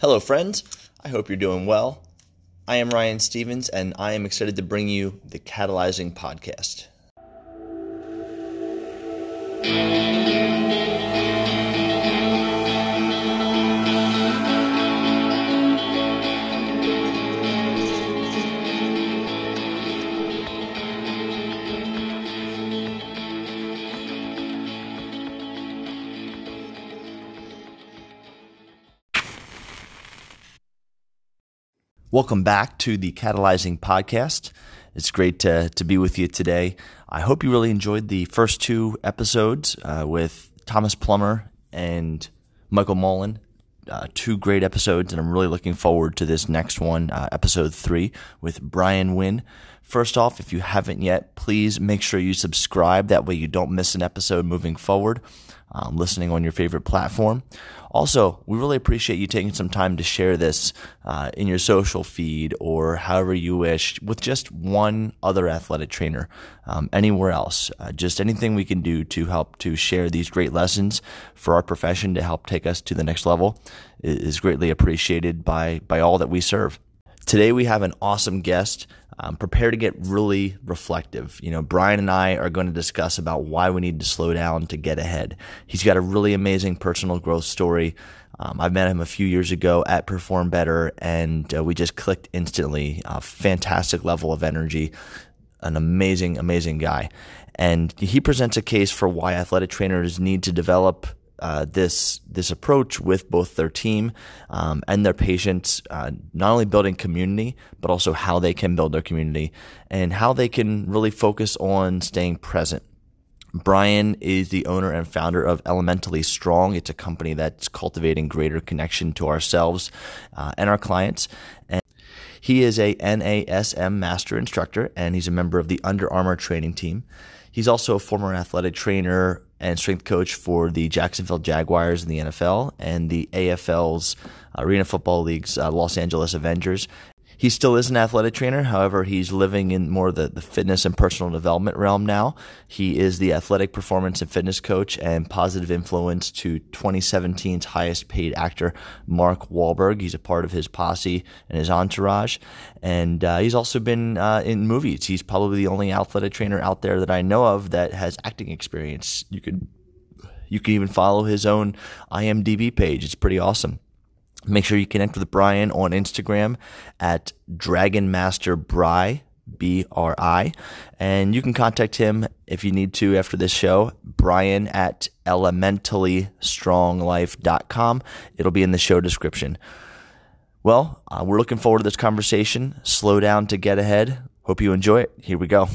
Hello, friends. I hope you're doing well. I am Ryan Stevens, and I am excited to bring you the Catalyzing Podcast. Welcome back to the Catalyzing Podcast. It's great to, to be with you today. I hope you really enjoyed the first two episodes uh, with Thomas Plummer and Michael Mullen. Uh, two great episodes, and I'm really looking forward to this next one, uh, episode three, with Brian Nguyen. First off, if you haven't yet, please make sure you subscribe. That way you don't miss an episode moving forward um, listening on your favorite platform. Also, we really appreciate you taking some time to share this uh, in your social feed or however you wish with just one other athletic trainer um, anywhere else. Uh, just anything we can do to help to share these great lessons for our profession to help take us to the next level is greatly appreciated by, by all that we serve. Today we have an awesome guest. Um, prepare to get really reflective. You know, Brian and I are going to discuss about why we need to slow down to get ahead. He's got a really amazing personal growth story. Um, I met him a few years ago at Perform Better, and uh, we just clicked instantly. A fantastic level of energy, an amazing, amazing guy. And he presents a case for why athletic trainers need to develop uh, this this approach with both their team um, and their patients, uh, not only building community, but also how they can build their community and how they can really focus on staying present. Brian is the owner and founder of Elementally Strong. It's a company that's cultivating greater connection to ourselves uh, and our clients. And he is a NASM master instructor, and he's a member of the Under Armour training team. He's also a former athletic trainer and strength coach for the Jacksonville Jaguars in the NFL and the AFL's Arena Football League's uh, Los Angeles Avengers. He still is an athletic trainer. However, he's living in more the, the fitness and personal development realm now. He is the athletic performance and fitness coach and positive influence to 2017's highest paid actor, Mark Wahlberg. He's a part of his posse and his entourage. And uh, he's also been uh, in movies. He's probably the only athletic trainer out there that I know of that has acting experience. You could you can even follow his own IMDb page. It's pretty awesome. Make sure you connect with Brian on Instagram at Dragon Master Bri, B R I. And you can contact him if you need to after this show, Brian at elementallystronglife.com. It'll be in the show description. Well, uh, we're looking forward to this conversation. Slow down to get ahead. Hope you enjoy it. Here we go.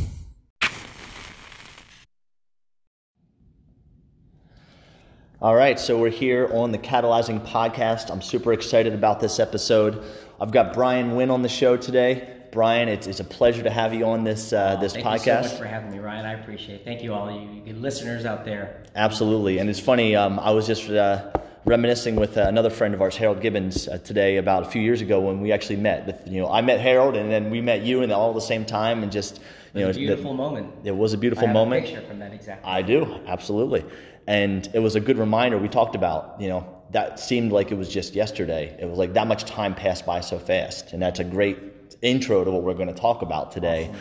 All right, so we're here on the Catalyzing podcast. I'm super excited about this episode. I've got Brian Nguyen on the show today. Brian, it's, it's a pleasure to have you on this uh, this Thank podcast. Thank you so much for having me, Ryan. I appreciate it. Thank you, all you, you listeners out there. Absolutely, and it's funny. Um, I was just uh, reminiscing with uh, another friend of ours, Harold Gibbons, uh, today about a few years ago when we actually met. With you know, I met Harold, and then we met you, and all at the same time, and just you know, a beautiful the, moment. It was a beautiful I have moment. A picture from that exactly. I do absolutely, and it was a good reminder. We talked about you know that seemed like it was just yesterday. It was like that much time passed by so fast, and that's a great intro to what we're going to talk about today.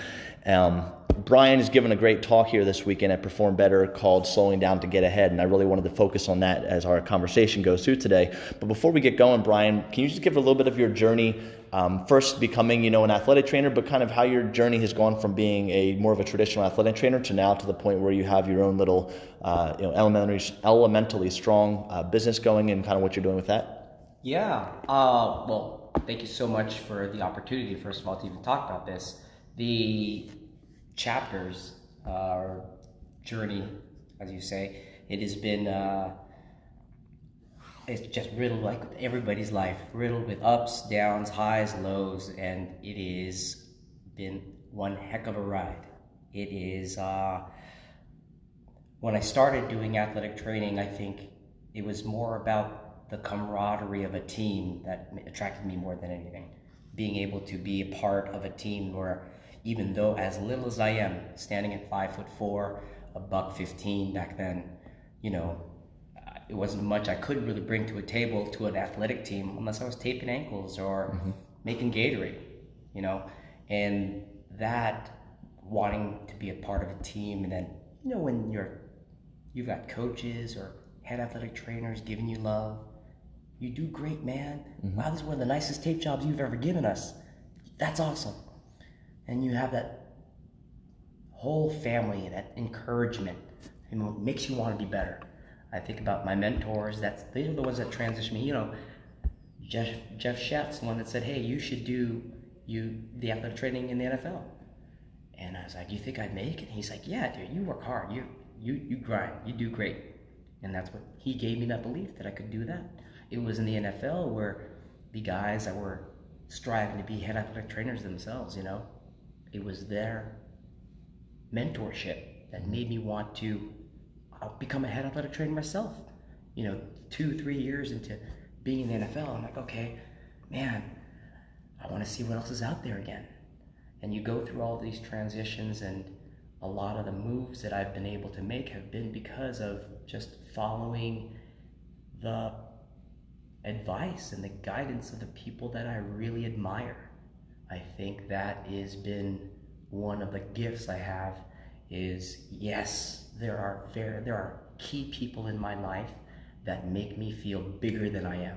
Awesome. Um, Brian has given a great talk here this weekend at Perform Better called Slowing Down to Get Ahead, and I really wanted to focus on that as our conversation goes through today. But before we get going, Brian, can you just give a little bit of your journey, um, first becoming, you know, an athletic trainer, but kind of how your journey has gone from being a more of a traditional athletic trainer to now to the point where you have your own little, uh, you know, elementary, elementally strong uh, business going, and kind of what you're doing with that? Yeah. Uh, well, thank you so much for the opportunity, first of all, to even talk about this. The chapters, uh, journey, as you say, it has been, uh, it's just riddled like everybody's life, riddled with ups, downs, highs, lows, and it has been one heck of a ride. It is, uh, when I started doing athletic training, I think it was more about the camaraderie of a team that attracted me more than anything. Being able to be a part of a team where even though as little as I am, standing at five foot four, a buck fifteen back then, you know, it wasn't much I could really bring to a table to an athletic team unless I was taping ankles or mm-hmm. making Gatorade, you know, and that wanting to be a part of a team, and then you know when you're you've got coaches or head athletic trainers giving you love, you do great, man. Mm-hmm. Wow, this is one of the nicest tape jobs you've ever given us. That's awesome, and you have that whole family, that encouragement, and makes you want to be better. I think about my mentors. That's these are the ones that transition me. You know, Jeff Jeff Shatz, the one that said, "Hey, you should do you the athletic training in the NFL." And I was like, "You think I'd make it?" And he's like, "Yeah, dude. You work hard. You you you grind. You do great." And that's what he gave me that belief that I could do that. It was in the NFL where the guys that were striving to be head athletic trainers themselves, you know, it was their mentorship that made me want to I'll become a head athletic trainer myself. You know, two, three years into being in the NFL, I'm like, okay, man, I want to see what else is out there again. And you go through all these transitions, and a lot of the moves that I've been able to make have been because of just following the advice and the guidance of the people that I really admire. I think that has been one of the gifts I have is yes, there are there, there are key people in my life that make me feel bigger than I am.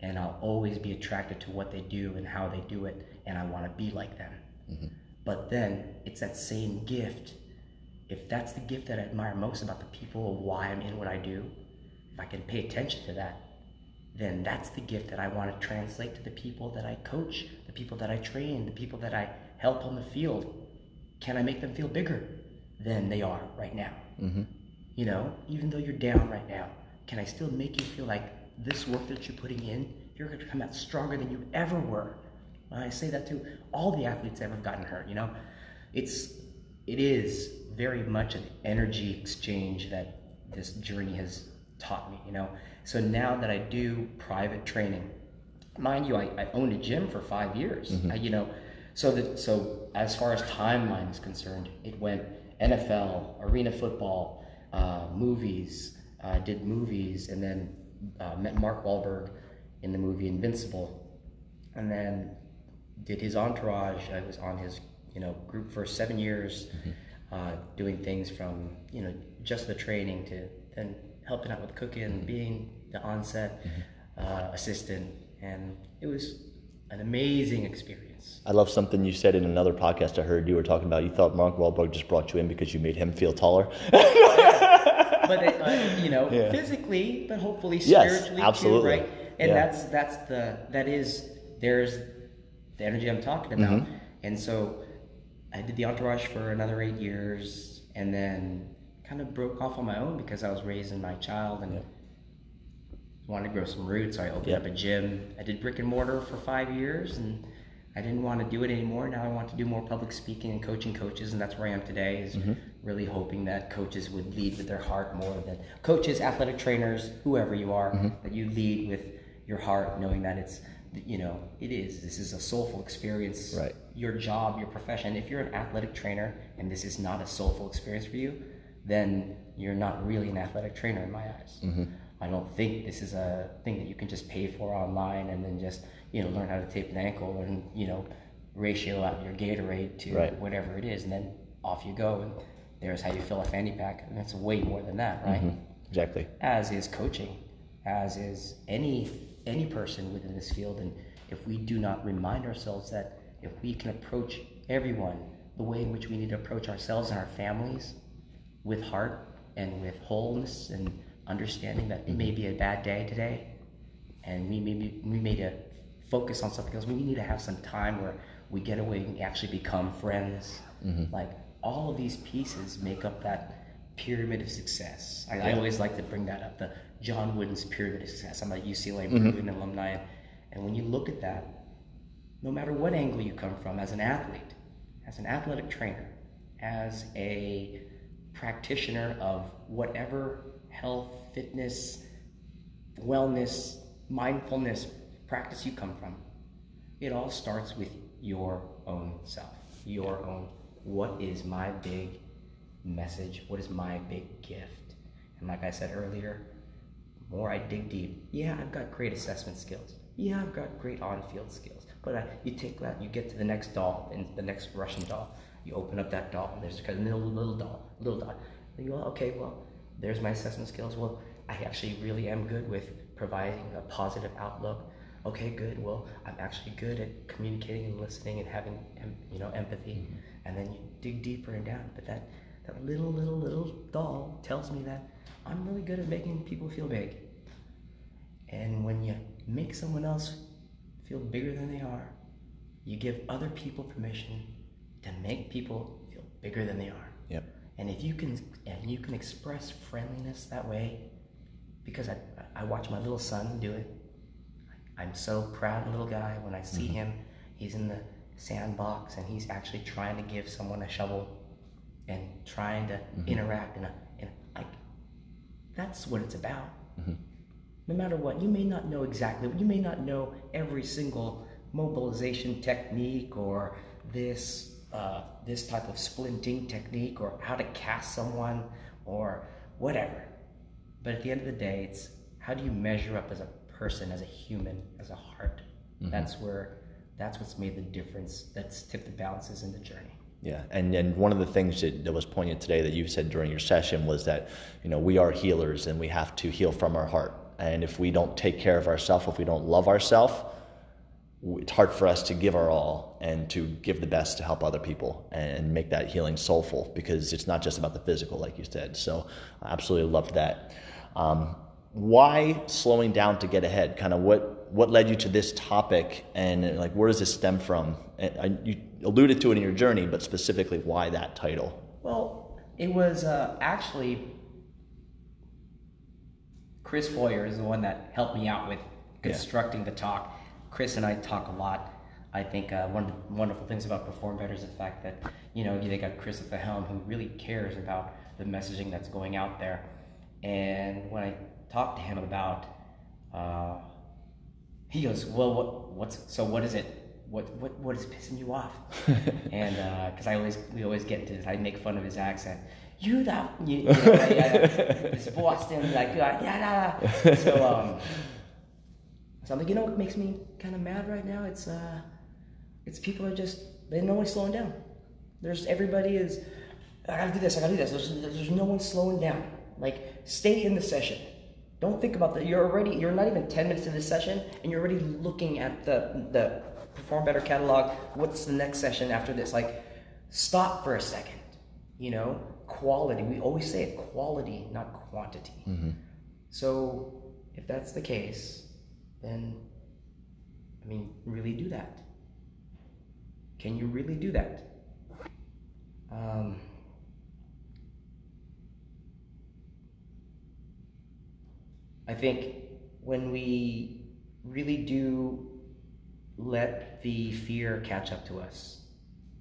And I'll always be attracted to what they do and how they do it, and I want to be like them. Mm-hmm. But then it's that same gift. If that's the gift that I admire most about the people of why I'm in what I do, if I can pay attention to that, then that's the gift that I want to translate to the people that I coach, the people that I train, the people that I help on the field. Can I make them feel bigger? Than they are right now. Mm-hmm. You know, even though you're down right now, can I still make you feel like this work that you're putting in, you're going to come out stronger than you ever were? I say that to all the athletes that have gotten hurt. You know, it's it is very much an energy exchange that this journey has taught me. You know, so now that I do private training, mind you, I, I owned a gym for five years. Mm-hmm. I, you know, so that so as far as timeline is concerned, it went NFL, arena football, uh, movies. Uh, did movies, and then uh, met Mark Wahlberg in the movie Invincible, and then did his entourage. I was on his you know group for seven years, mm-hmm. Uh, doing things from you know just the training to then helping out with cooking, mm-hmm. being the onset mm-hmm. Uh, assistant, and it was an amazing experience. I love something you said in another podcast I heard. You were talking about you thought Mark Wahlberg just brought you in because you made him feel taller. but it, uh, you know, yeah. physically, but hopefully spiritually yes, absolutely. too, right? And yeah. that's that's the that is there's the energy I'm talking about. Mm-hmm. And so I did the entourage for another eight years, and then kind of broke off on my own because I was raising my child and. Wanted to grow some roots, so I opened up a gym. I did brick and mortar for five years, and I didn't want to do it anymore. Now I want to do more public speaking and coaching coaches, and that's where I am today. Is mm-hmm. really hoping that coaches would lead with their heart more than coaches, athletic trainers, whoever you are, mm-hmm. that you lead with your heart, knowing that it's you know it is this is a soulful experience. Right. Your job, your profession. If you're an athletic trainer and this is not a soulful experience for you, then you're not really an athletic trainer in my eyes. Mm-hmm. I don't think this is a thing that you can just pay for online and then just you know learn how to tape an ankle and you know ratio out your Gatorade to right. whatever it is, and then off you go. And there's how you fill a fanny pack, and that's way more than that, right? Mm-hmm. Exactly. As is coaching, as is any any person within this field, and if we do not remind ourselves that if we can approach everyone the way in which we need to approach ourselves and our families with heart and with wholeness and understanding that it may be a bad day today, and we may be, we may to focus on something else. We need to have some time where we get away and actually become friends. Mm-hmm. Like all of these pieces make up that pyramid of success. I, I, always like to bring that up, the John Wooden's pyramid of success. I'm a UCLA mm-hmm. alumni, and when you look at that, no matter what angle you come from as an athlete, as an athletic trainer, as a practitioner of whatever health, fitness, wellness, mindfulness practice you come from. It all starts with your own self, your own. What is my big message? What is my big gift? And like I said earlier, more I dig deep, yeah, I've got great assessment skills. Yeah, I've got great on-field skills. But I, you take that, you get to the next doll, and the next Russian doll. You open up that doll, and there's a little little doll, little doll. And you go, okay, well, there's my assessment skills. Well, I actually really am good with providing a positive outlook. Okay, good. Well, I'm actually good at communicating and listening and having, you know, empathy. Mm-hmm. And then you dig deeper and down. But that, that little, little, little doll tells me that I'm really good at making people feel big. And when you make someone else feel bigger than they are, you give other people permission to make people feel bigger than they are. Yep. And if you can, and you can express friendliness that way, because I, I watch my little son do it. I'm so proud of the little guy when I see mm-hmm. him. He's in the sandbox and he's actually trying to give someone a shovel and trying to mm-hmm. interact and a, in like that's what it's about. Mm-hmm. No matter what, you may not know exactly. You may not know every single mobilization technique or this uh, this type of splinting technique or how to cast someone or whatever. But at the end of the day, it's how do you measure up as a person, as a human, as a heart? Mm-hmm. That's where that's what's made the difference. That's tipped the balances in the journey. Yeah, and and one of the things that, that was pointed today that you said during your session was that you know we are healers and we have to heal from our heart. And if we don't take care of ourselves, if we don't love ourselves, it's hard for us to give our all and to give the best to help other people and make that healing soulful because it's not just about the physical, like you said. So I absolutely loved that. Um, why slowing down to get ahead? Kind of what what led you to this topic, and like where does this stem from? I, you alluded to it in your journey, but specifically, why that title? Well, it was uh, actually Chris Boyer is the one that helped me out with constructing yeah. the talk. Chris and I talk a lot. I think uh, one of the wonderful things about Perform Better is the fact that you know they got Chris at the helm who really cares about the messaging that's going out there. And when I talked to him about, uh, he goes, "Well, what, what's so? What is it? What what what is pissing you off?" and uh because uh, I always we always get into this, I make fun of his accent. You that you, you know, this Boston like yeah yeah. So um, so I'm like, you know what makes me kind of mad right now? It's uh, it's people are just they no one's slowing down. There's everybody is. I gotta do this. I gotta do this. There's, there's no one slowing down. Like, stay in the session. Don't think about that. You're already, you're not even 10 minutes in the session, and you're already looking at the, the Perform Better catalog. What's the next session after this? Like, stop for a second. You know, quality. We always say it quality, not quantity. Mm-hmm. So, if that's the case, then, I mean, really do that. Can you really do that? Um, I think when we really do let the fear catch up to us,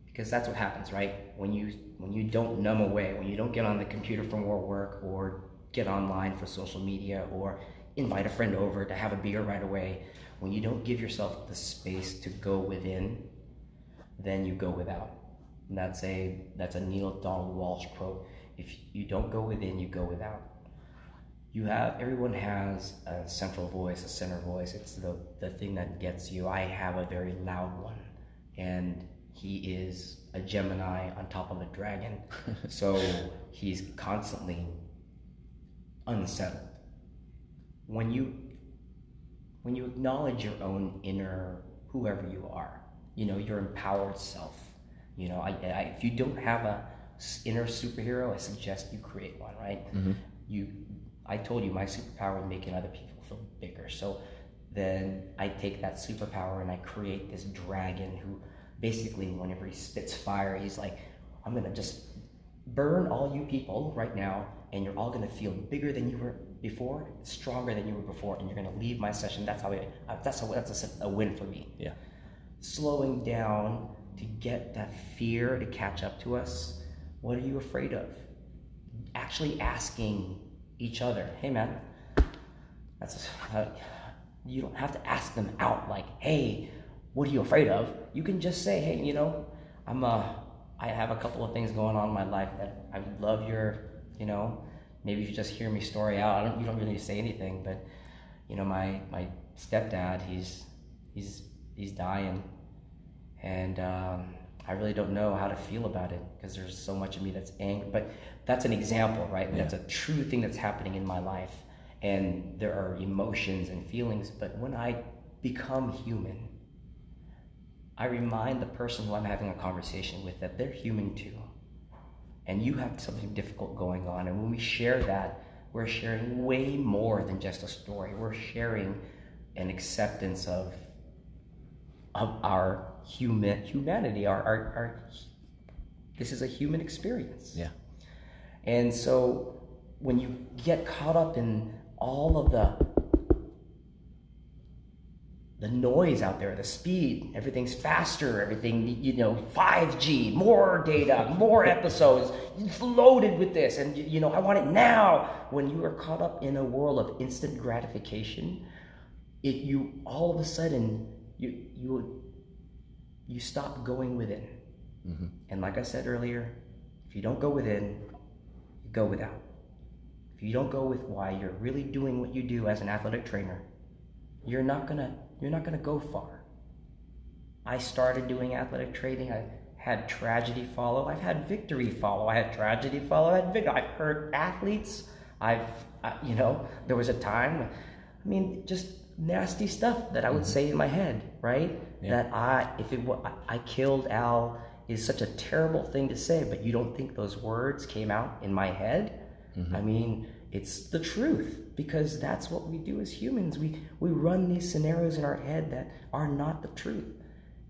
because that's what happens, right? When you when you don't numb away, when you don't get on the computer for more work, or get online for social media, or invite a friend over to have a beer right away, when you don't give yourself the space to go within, then you go without. And that's a that's a Neale Donald Walsch quote. If you don't go within, you go without you have everyone has a central voice, a center voice. It's the the thing that gets you. I have a very loud one, and he is a Gemini on top of a dragon, so he's constantly unsettled. When you when you acknowledge your own inner whoever you are, you know your empowered self. You know, I, I, if you don't have a inner superhero, I suggest you create one. Right? Mm-hmm. You I told you my superpower is making other people feel bigger. So then I take that superpower and I create this dragon who basically, whenever he spits fire, he's like, I'm gonna just burn all you people right now, and you're all gonna feel bigger than you were before, stronger than you were before, and you're gonna leave my session. That's how it. Uh, that's a, that's a, a win for me. Yeah. Slowing down to get that fear to catch up to us. What are you afraid of? Actually asking each other. Hey, man, that's uh, you don't have to ask them out like, hey, what are you afraid of? You can just say, hey, you know, I'm uh, I have a couple of things going on in my life that I love your, you know, maybe you just hear me story out, I don't you don't really say anything, but you know my my stepdad he's he's he's dying, and um, I really don't know how to feel about it because there's so much of me that's angry. But that's an example, right? Yeah. That's a true thing that's happening in my life, and there are emotions and feelings. But when I become human, I remind the person who I'm having a conversation with that they're human too. And you have something difficult going on. And when we share that, we're sharing way more than just a story. We're sharing an acceptance of, of our human humanity, our, our, our this is a human experience. Yeah. And so when you get caught up in all of the the noise out there, the speed, everything's faster, everything, you know, 5G, more data, more episodes, loaded with this, and you know, I want it now. When you are caught up in a world of instant gratification, it you all of a sudden you you you stop going within. Mm-hmm. And like I said earlier, if you don't go within, you go without. If you don't go with why you're really doing what you do as an athletic trainer, you're not gonna you're not to go far. I started doing athletic training. I had tragedy follow. I've had victory follow. I had tragedy follow. I had victory. I've hurt athletes. I've, I, you know, there was a time, I mean, just nasty stuff that I would mm-hmm. say in my head, right? Yeah. That I, if it I killed Al is such a terrible thing to say, but you don't think those words came out in my head? Mm-hmm. I mean, it's the truth because that's what we do as humans. We, we run these scenarios in our head that are not the truth.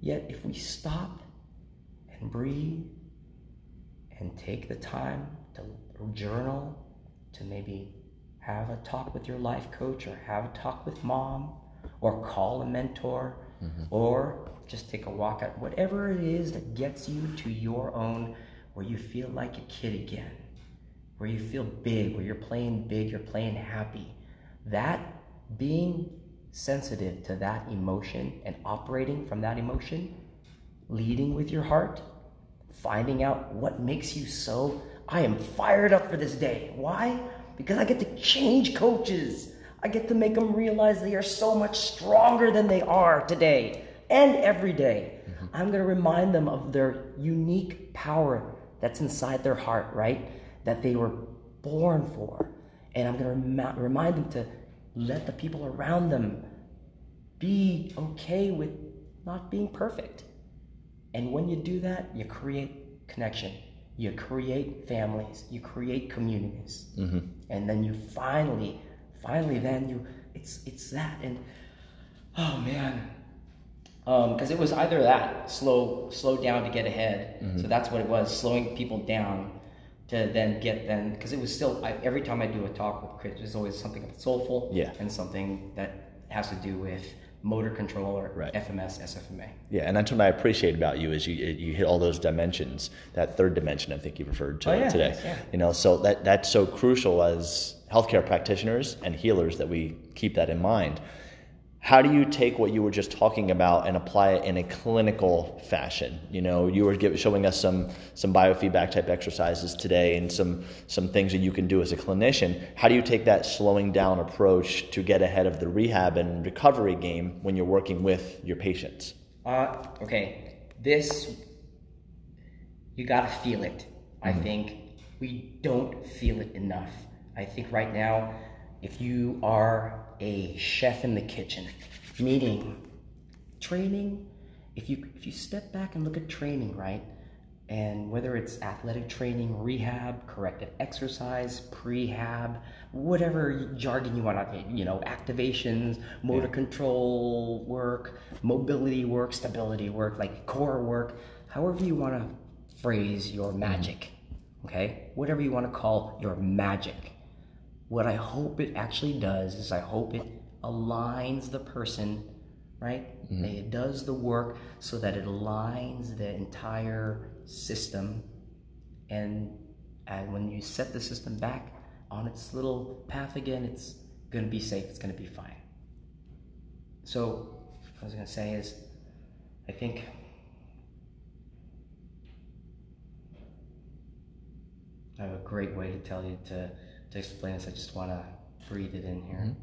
Yet, if we stop and breathe and take the time to journal, to maybe have a talk with your life coach or have a talk with mom or call a mentor mm-hmm. or just take a walk out, whatever it is that gets you to your own where you feel like a kid again where you feel big, where you're playing big, you're playing happy. That being sensitive to that emotion and operating from that emotion, leading with your heart, finding out what makes you so. I am fired up for this day. Why? Because I get to change coaches. I get to make them realize they are so much stronger than they are today and every day. Mm-hmm. I'm going to remind them of their unique power that's inside their heart, right? that they were born for. And I'm going to remind them to let the people around them be okay with not being perfect. And when you do that, you create connection. You create families. You create communities. Mm-hmm. And then you finally, finally, then you, it's it's that. And oh man, because um, it was either that slow slow down to get ahead. Mm-hmm. So that's what it was, slowing people down to then get then because it was still I, every time I do a talk with Chris, there's always something soulful yeah. and something that has to do with motor control or right. FMS, SFMA. Yeah, and that's what I appreciate about you is you you hit all those dimensions. That third dimension, I think you referred to oh, yeah, today. Yeah. You know, so that that's so crucial as healthcare practitioners and healers that we keep that in mind. How do you take what you were just talking about and apply it in a clinical fashion? You know you were give, showing us some some biofeedback type exercises today and some some things that you can do as a clinician. How do you take that slowing down approach to get ahead of the rehab and recovery game when you're working with your patients? Uh, okay. This you got to feel it. Mm-hmm. i think we don't feel it enough i think right now if you are a chef in the kitchen, meaning training. If you if you step back and look at training, right, and whether it's athletic training, rehab, corrective exercise, prehab, whatever jargon you want to, you know, activations, motor yeah. control work, mobility work, stability work, like core work, however you want to phrase your mm-hmm. magic, okay, whatever you want to call your magic what I hope it actually does is I hope it aligns the person, right? Mm-hmm. It does the work so that it aligns the entire system. And, and when you set the system back on its little path again, it's going to be safe, it's going to be fine. So, what I was going to say is, I think I have a great way to tell you to to explain this, I just want to breathe it in here.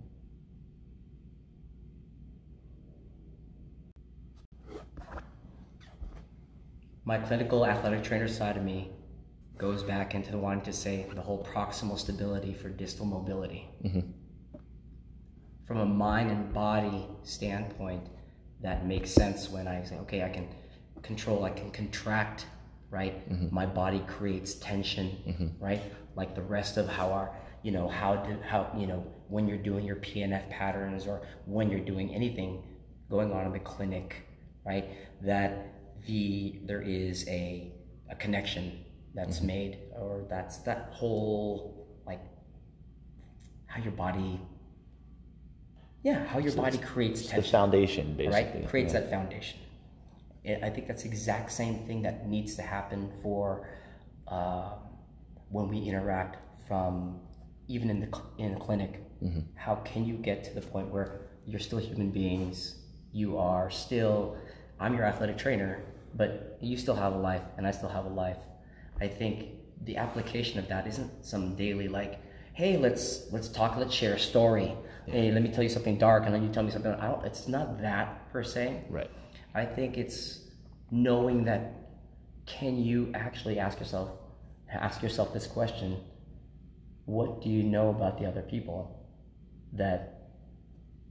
Mm-hmm. My clinical athletic trainer side of me goes back into wanting to say the whole proximal stability for distal mobility. From a mind and body standpoint, that makes sense when I say, okay, I can control, I can contract, right? Mm-hmm. My body creates tension, mm-hmm. right? Like the rest of how our, you know, how do, how, you know, when you're doing your PNF patterns or when you're doing anything going on in the clinic, right? That the, there is a, a connection that's mm-hmm. made or that's that whole, like, how your body, yeah, how your body creates tension, The foundation, basically. right creates yeah. that foundation i think that's the exact same thing that needs to happen for uh, when we interact from even in the cl- in the clinic. Mm-hmm. how can you get to the point where you're still human beings you are still i'm your athletic trainer but you still have a life and i still have a life. I think the application of that isn't some daily like hey let's let's talk let's share a story. Hey let me tell you something dark and then you tell me something i don't it's not that per se. Right. I think it's knowing that can you actually ask yourself ask yourself this question what do you know about the other people that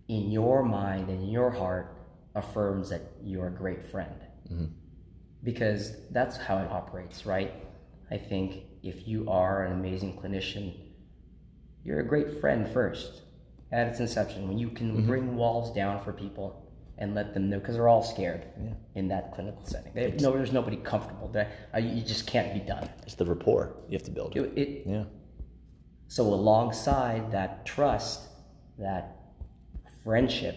in your mind and in your heart affirms that you're a great friend? Mm-hmm. Because that's how it operates right? I think if you are an amazing clinician you're a great friend first at its inception. When you can mm-hmm. bring walls down for people and let them know because they're all scared in that clinical setting they, no, there's nobody comfortable that uh, you just can't be done It's the rapport you have to build. it, it, yeah. so alongside that trust that friendship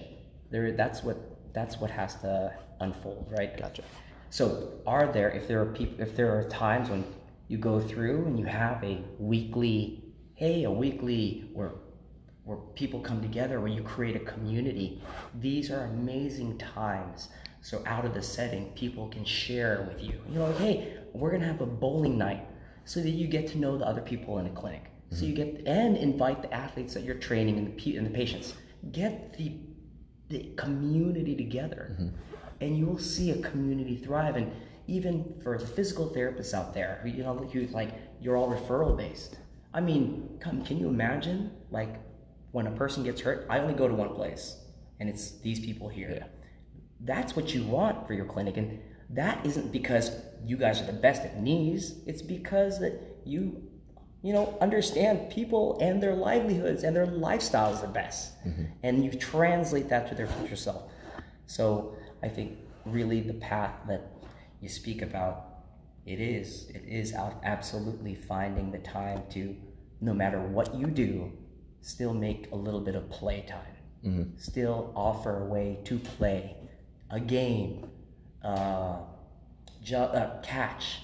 there that's what that's what has to unfold right Gotcha. so, are there if there are people if there are times when you go through and you have a weekly, hey, a weekly where where people come together, where you create a community, these are amazing times. So out of the setting, people can share with you. You know, like, hey, we're gonna have a bowling night, so that you get to know the other people in the clinic. So mm-hmm. you get and invite the athletes that you're training and the and the patients. Get the the community together mm-hmm. and you will see a community thrive and even for the physical therapists out there who you know who like you're all referral based i mean come can you imagine like when a person gets hurt i only go to one place and it's these people here. That's what you want for your clinic and that isn't because you guys are the best at knees. It's because that you you know understand people and their livelihoods and their lifestyles the best. Mm-hmm. And you translate that to their future self. So i think really the path that you speak about it is it is absolutely finding the time to no matter what you do still make a little bit of playtime still offer a way to play a game uh, ju- uh, catch.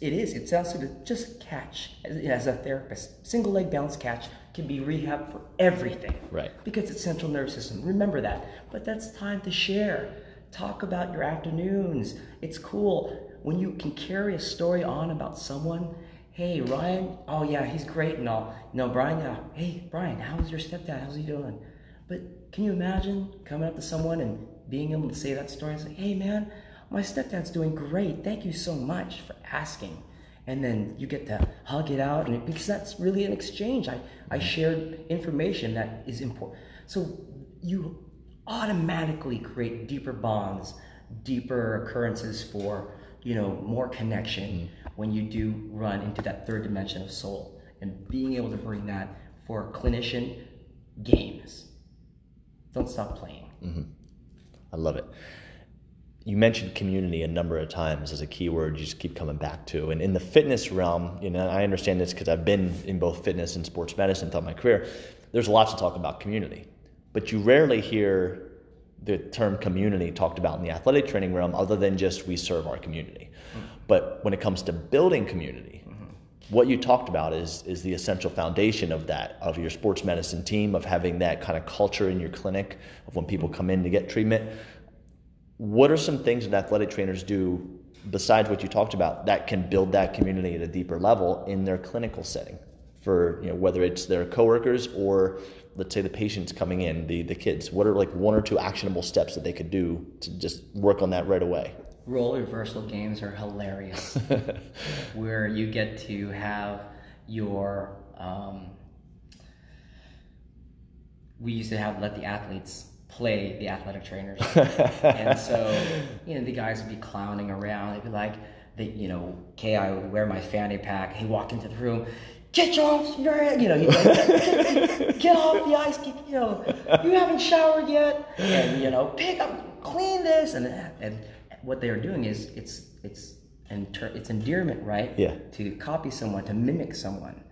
It is. It sounds good. Just catch as, as a therapist. Single leg bounce catch can be rehab for everything. Right. Because it's central nervous system. Remember that. But that's time to share. Talk about your afternoons. It's cool when you can carry a story on about someone. Hey Ryan, oh yeah, he's great and all. No, Brian, yeah. Hey Brian, how's your stepdad? How's he doing? But can you imagine coming up to someone and being able to say that story and say, hey man, my stepdad's doing great. Thank you so much for asking. And then you get to hug it out, and it, because that's really an exchange. I, I shared information that is important. So you automatically create deeper bonds, deeper occurrences for you know more connection mm-hmm. When you do run into that third dimension of soul, and being able to bring that for clinician games. Don't stop playing. Mm-hmm. I love it. You mentioned community a number of times as a keyword you just keep coming back to. And in the fitness realm, you know, I understand this because I've been in both fitness and sports medicine throughout my career. There's lots to talk about community, but you rarely hear the term community talked about in the athletic training realm other than just we serve our community. Mm. But when it comes to building community, what you talked about is is the essential foundation of that of your sports medicine team of having that kind of culture in your clinic of when people come in to get treatment what are some things that athletic trainers do besides what you talked about that can build that community at a deeper level in their clinical setting for you know whether it's their coworkers or let's say the patients coming in, the the kids? What are like one or two actionable steps that they could do to just work on that right away? Role reversal games are hilarious, where you get to have your. Um, we used to have let the athletes play the athletic trainers, and so you know the guys would be clowning around. They'd be like, they, you know, Ki would wear my fanny pack. He'd walk into the room, get off your head, you know, he'd like, get, get, off the ice, get, you know, you haven't showered yet, and you know, pick up, clean this, and and what they are doing is it's it's inter- it's endearment, right? Yeah. To copy someone, to mimic someone,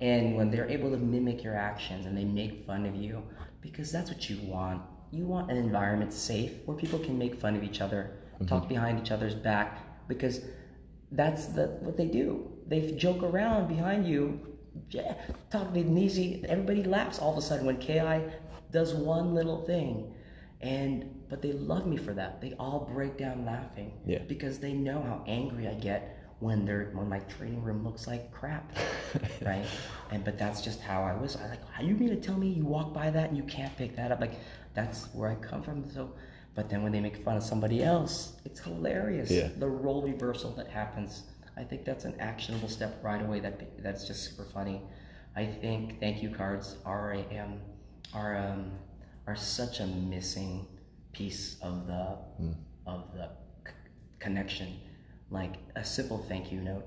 and when they're able to mimic your actions and they make fun of you, because that's what you want. You want an environment safe where people can make fun of each other, mm-hmm. talk behind each other's back, because that's the what they do. They joke around behind you, yeah, talking easy. Everybody laughs all of a sudden when Ki does one little thing, and but they love me for that. They all break down laughing yeah. because they know how angry I get when they're when my training room looks like crap, right? And but that's just how I was. I like, are you mean to tell me you walk by that and you can't pick that up? Like that's where I come from. So, but then when they make fun of somebody else, it's hilarious. Yeah. The role reversal that happens. I think that's an actionable step right away. That that's just super funny. I think thank you cards are a, um, are um, are such a missing piece of the mm. of the c- connection. Like a simple thank you note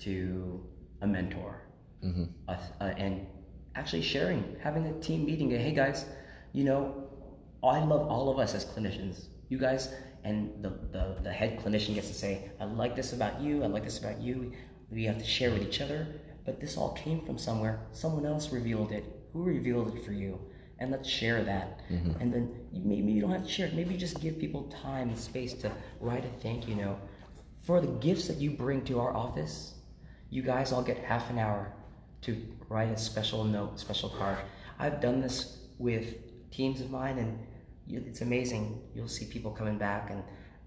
to a mentor, mm-hmm. uh, uh, and actually sharing, having a team meeting. Hey guys, you know, I love all of us as clinicians. You guys and the, the, the head clinician gets to say, I like this about you, I like this about you. We have to share with each other, but this all came from somewhere. Someone else revealed it. Who revealed it for you? And let's share that. Mm-hmm. And then maybe you don't have to share it. Maybe you just give people time and space to write a thank you note. For the gifts that you bring to our office, you guys all get half an hour to write a special note, special card. I've done this with teams of mine, and it's amazing. You'll see people coming back and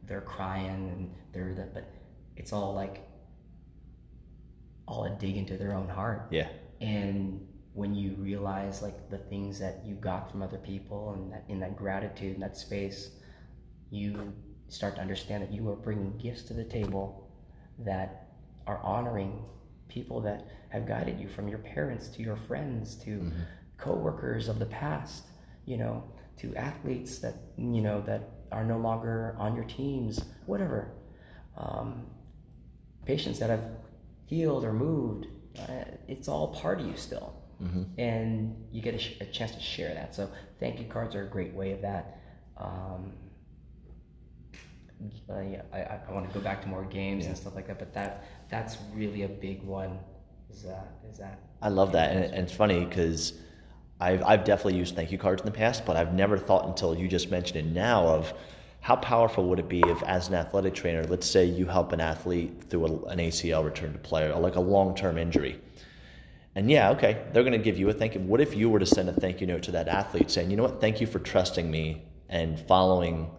they're crying and they're the, but it's all like all a dig into their own heart. Yeah. And when you realize like the things that you got from other people and that in that gratitude in that space, you start to understand that you are bringing gifts to the table that are honoring people that have guided you from your parents to your friends to mm-hmm. coworkers of the past, you know, to athletes that you know that are no longer on your teams, whatever. Um, patients that have healed or moved, uh, it's all part of you still, mm-hmm. and you get a, sh- a, chance to share that. So thank you cards are a great way of that. Um, uh, yeah, I, I want to go back to more games yeah. and stuff like that, but that that's really a big one. Is that is that? I love that, and, and it's funny because I've, I've definitely used thank you cards in the past, but I've never thought until you just mentioned it now of how powerful would it be if, as an athletic trainer, let's say you help an athlete through a, an ACL return to play or like a long term injury. And yeah, okay, they're going to give you a thank you. What if you were to send a thank you note to that athlete saying, you know what, thank you for trusting me and following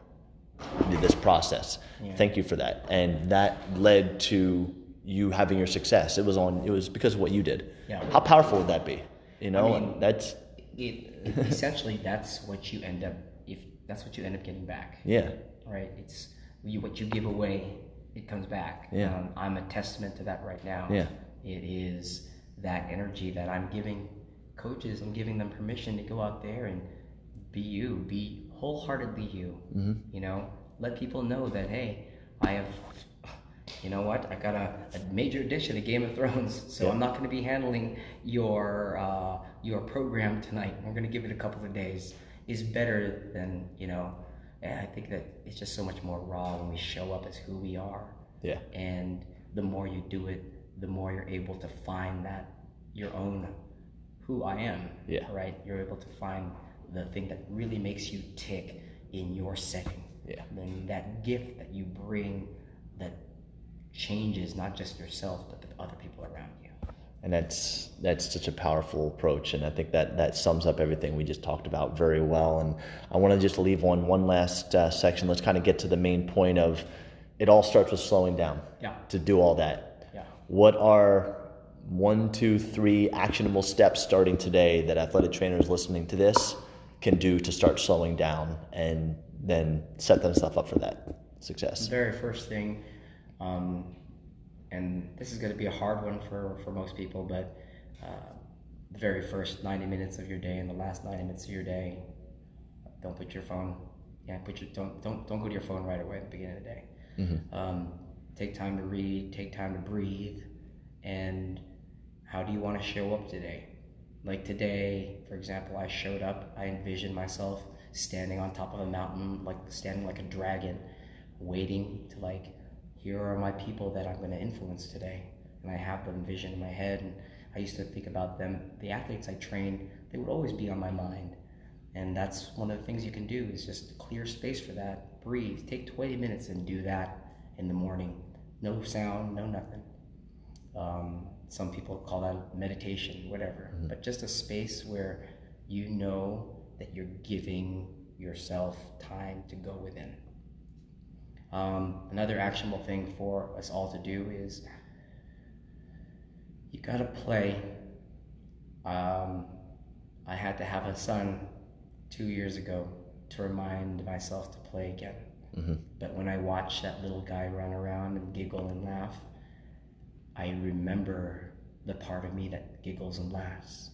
this process. Yeah. Thank you for that. And that led to you having your success. It was on. It was because of what you did. Yeah. How powerful would that be? You know, I mean, that's it, essentially that's what you end up if that's what you end up getting back. Yeah. Right. It's you, what you give away, it comes back. Yeah. Um, I'm a testament to that right now. Yeah. It is that energy that I'm giving coaches. I'm giving them permission to go out there and be you, be wholeheartedly you. Mm-hmm. You know, let people know that hey, I have you know what? I got a, a major addiction to Game of Thrones, so yeah. I'm not going to be handling your uh, your program tonight. We're going to give it a couple of days. Is better than you know. And I think that it's just so much more raw when we show up as who we are. Yeah. And the more you do it, the more you're able to find that your own who I am. Yeah. Right. You're able to find the thing that really makes you tick in your setting. Yeah. Then that gift that you bring that changes not just yourself but the other people around you and that's that's such a powerful approach and i think that that sums up everything we just talked about very well and i want to just leave on one last uh, section let's kind of get to the main point of it all starts with slowing down yeah. to do all that. What are one, two, three actionable steps starting today that athletic trainers listening to this can do to start slowing down and then set themselves up for that success? The very first thing, um, and this is going to be a hard one for, for most people, but uh, the very first 90 minutes of your day and the last 90 minutes of your day, don't put your phone, yeah, put your, don't, don't, don't go to your phone right away at the beginning of the day. Mm-hmm. Um, take time to read, take time to breathe, and how do you want to show up today? Like today, for example, I showed up, I envisioned myself standing on top of a mountain, like standing like a dragon, waiting to like, here are my people that I'm going to influence today. And I have them vision in my head. And I used to think about them, the athletes I trained, they would always be on my mind. And that's one of the things you can do is just clear space for that. Breathe. Take 20 minutes and do that in the morning. No sound, no nothing. Um, some people call that meditation, whatever. Mm-hmm. But just a space where you know that you're giving yourself time to go within. Um, another actionable thing for us all to do is you got to play. Um, I had to have a son two years ago to remind myself to play again. Mm-hmm. But when I watch that little guy run around and giggle and laugh, I remember the part of me that giggles and laughs.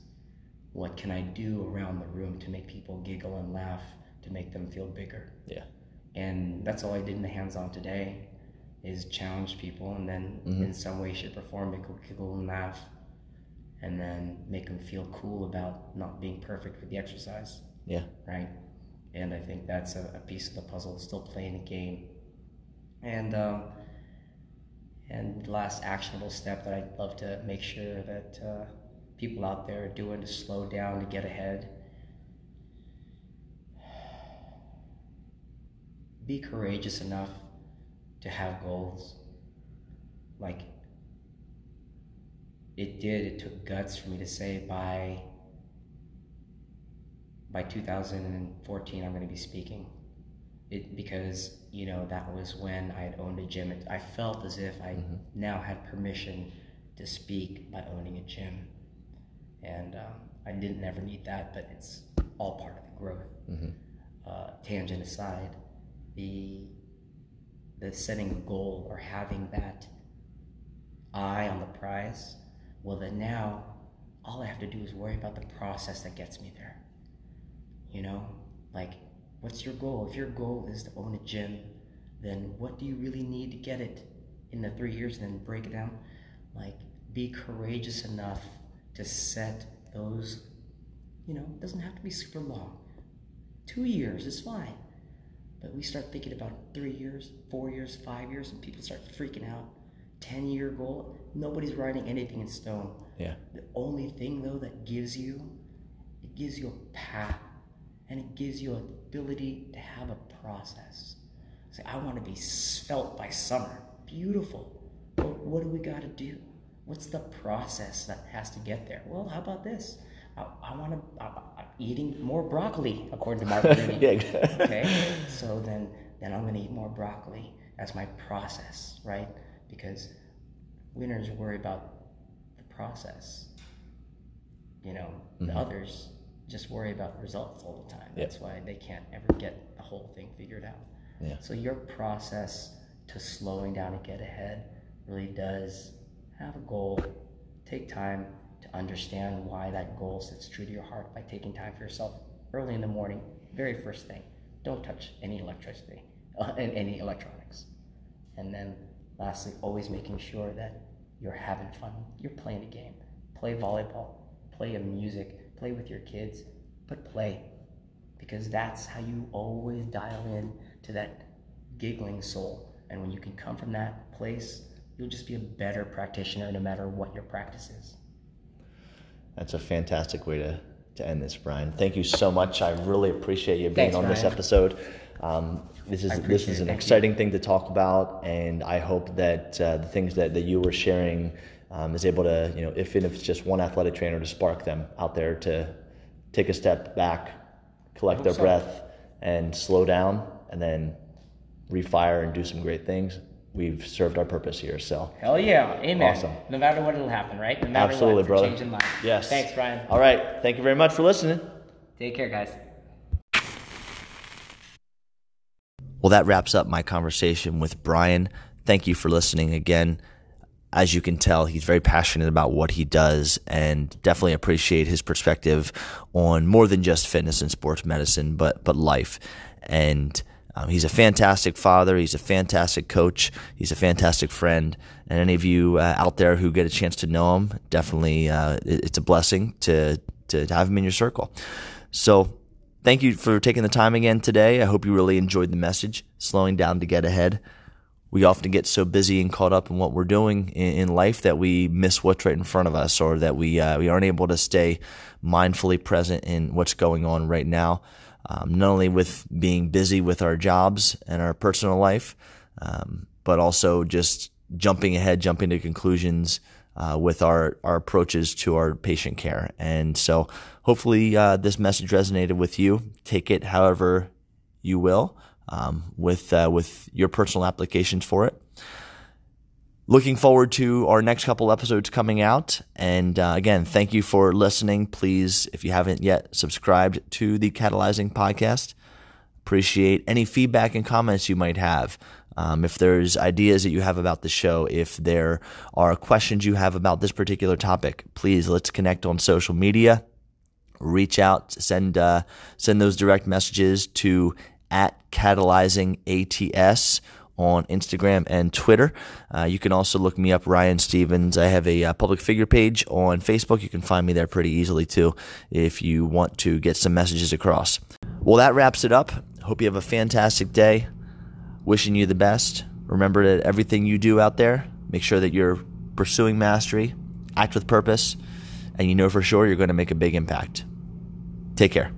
What can I do around the room to make people giggle and laugh to make them feel bigger? Yeah. And that's all I did in the hands-on today is challenge people and then mm-hmm. in some way, shape, or form make them giggle and laugh and then make them feel cool about not being perfect with the exercise. Yeah. Right? And I think that's a, a piece of the puzzle, still playing the game. And um, and the last actionable step that I'd love to make sure that uh, people out there are doing to slow down to get ahead. Be courageous enough to have goals. Like it did, it took guts for me to say by by 2014 I'm going to be speaking. It because you know that was when I had owned a gym. I felt as if I mm-hmm. now had permission to speak by owning a gym, and um, I didn't ever need that, but it's all part of the growth. Mm-hmm. Uh, tangent aside, the the setting a goal or having that eye on the prize, well then now all I have to do is worry about the process that gets me there. You know, like what's your goal? If your goal is to own a gym, then what do you really need to get it in the three years? And then break it down. Like be courageous enough to set those, you know, it doesn't have to be super long. Two years is fine. But we start thinking about three years, four years, five years, and people start freaking out. 10 year goal, nobody's writing anything in stone. Yeah. The only thing, though, that gives you, it gives you a path and it gives you an ability to have a process. Say, I want to be svelte by summer. Beautiful. But what do we got to do? What's the process that has to get there? Well, how about this? I, I want to. I'm eating more broccoli, according to Mark yeah. okay, so then then I'm going to eat more broccoli as my process, right? Because winners worry about the process. You know, mm-hmm. the others just worry about results all the time. Yep. That's why they can't ever get the whole thing figured out. Yeah. So your process to slowing down and get ahead really does have a goal. Take time, to understand why that goal sits true to your heart by taking time for yourself early in the morning. Very first thing, don't touch any electricity uh, and any electronics. And then lastly, always making sure that you're having fun. You're playing a game. Play volleyball, play a music, play with your kids, but play. Because that's how you always dial in to that giggling soul. And when you can come from that place, you'll just be a better practitioner no matter what your practice is. That's a fantastic way to, to end this, Brian. Thank you so much. I really appreciate you being Thanks, on this episode. Um, this is this is an exciting you. thing to talk about, and I hope that uh, the things that, that you were sharing um, is able to, you know, if, and if it's just one athletic trainer to spark them out there to take a step back, collect their so. breath, and slow down, and then refire and do some great things. we've served our purpose here. So hell yeah, amen. Awesome. No matter what, it'll happen, right? No matter absolutely, what, brother. Changing life. Yes. Thanks, Brian. All right. Thank you very much for listening. Take care, guys. Well, that wraps up my conversation with Brian. Thank you for listening again. As you can tell, he's very passionate about what he does and definitely appreciate his perspective on more than just fitness and sports medicine, but but life. And um, he's a fantastic father. He's a fantastic coach. He's a fantastic friend. And any of you uh, out there who get a chance to know him, definitely uh, it's a blessing to to have him in your circle. So thank you for taking the time again today. I hope you really enjoyed the message, slowing down to get ahead. We often get so busy and caught up in what we're doing in, life that we miss what's right in front of us, or that we uh, we aren't able to stay mindfully present in what's going on right now. Um, not only with being busy with our jobs and our personal life, um, but also just jumping ahead, jumping to conclusions uh, with our, our approaches to our patient care. And so hopefully uh, this message resonated with you. Take it however you will um, with, uh, with your personal applications for it. Looking forward to our next couple episodes coming out. And uh, again, thank you for listening. Please, if you haven't yet subscribed to the Catalyzing podcast, appreciate any feedback and comments you might have. Um, if there's ideas that you have about the show, if there are questions you have about this particular topic, please let's connect on social media. Reach out, send uh, send those direct messages to at catalyzing ATS on Instagram and Twitter. Uh, you can also look me up, Ryan Stevens. I have a uh, public figure page on Facebook. You can find me there pretty easily too if you want to get some messages across. Well, that wraps it up. Hope you have a fantastic day. Wishing you the best. Remember that everything you do out there, make sure that you're pursuing mastery, act with purpose, and you know for sure you're going to make a big impact. Take care.